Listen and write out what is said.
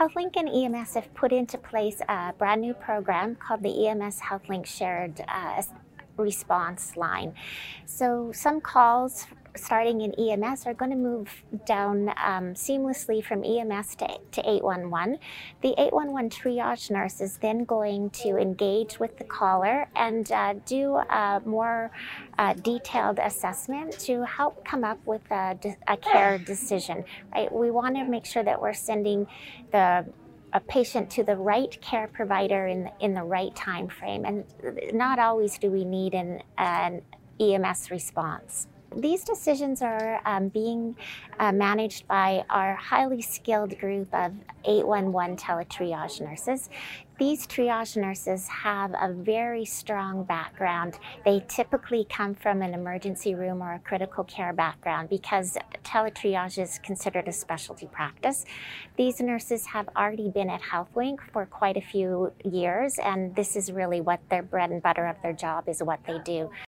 HealthLink and EMS have put into place a brand new program called the EMS HealthLink Shared uh, Response Line. So some calls starting in EMS are going to move down um, seamlessly from EMS to, to 811. The 811 triage nurse is then going to engage with the caller and uh, do a more uh, detailed assessment to help come up with a, a care decision. Right? We want to make sure that we're sending the a patient to the right care provider in the, in the right time frame and not always do we need an, an EMS response. These decisions are um, being uh, managed by our highly skilled group of 811 teletriage nurses. These triage nurses have a very strong background. They typically come from an emergency room or a critical care background because teletriage is considered a specialty practice. These nurses have already been at HealthLink for quite a few years, and this is really what their bread and butter of their job is what they do.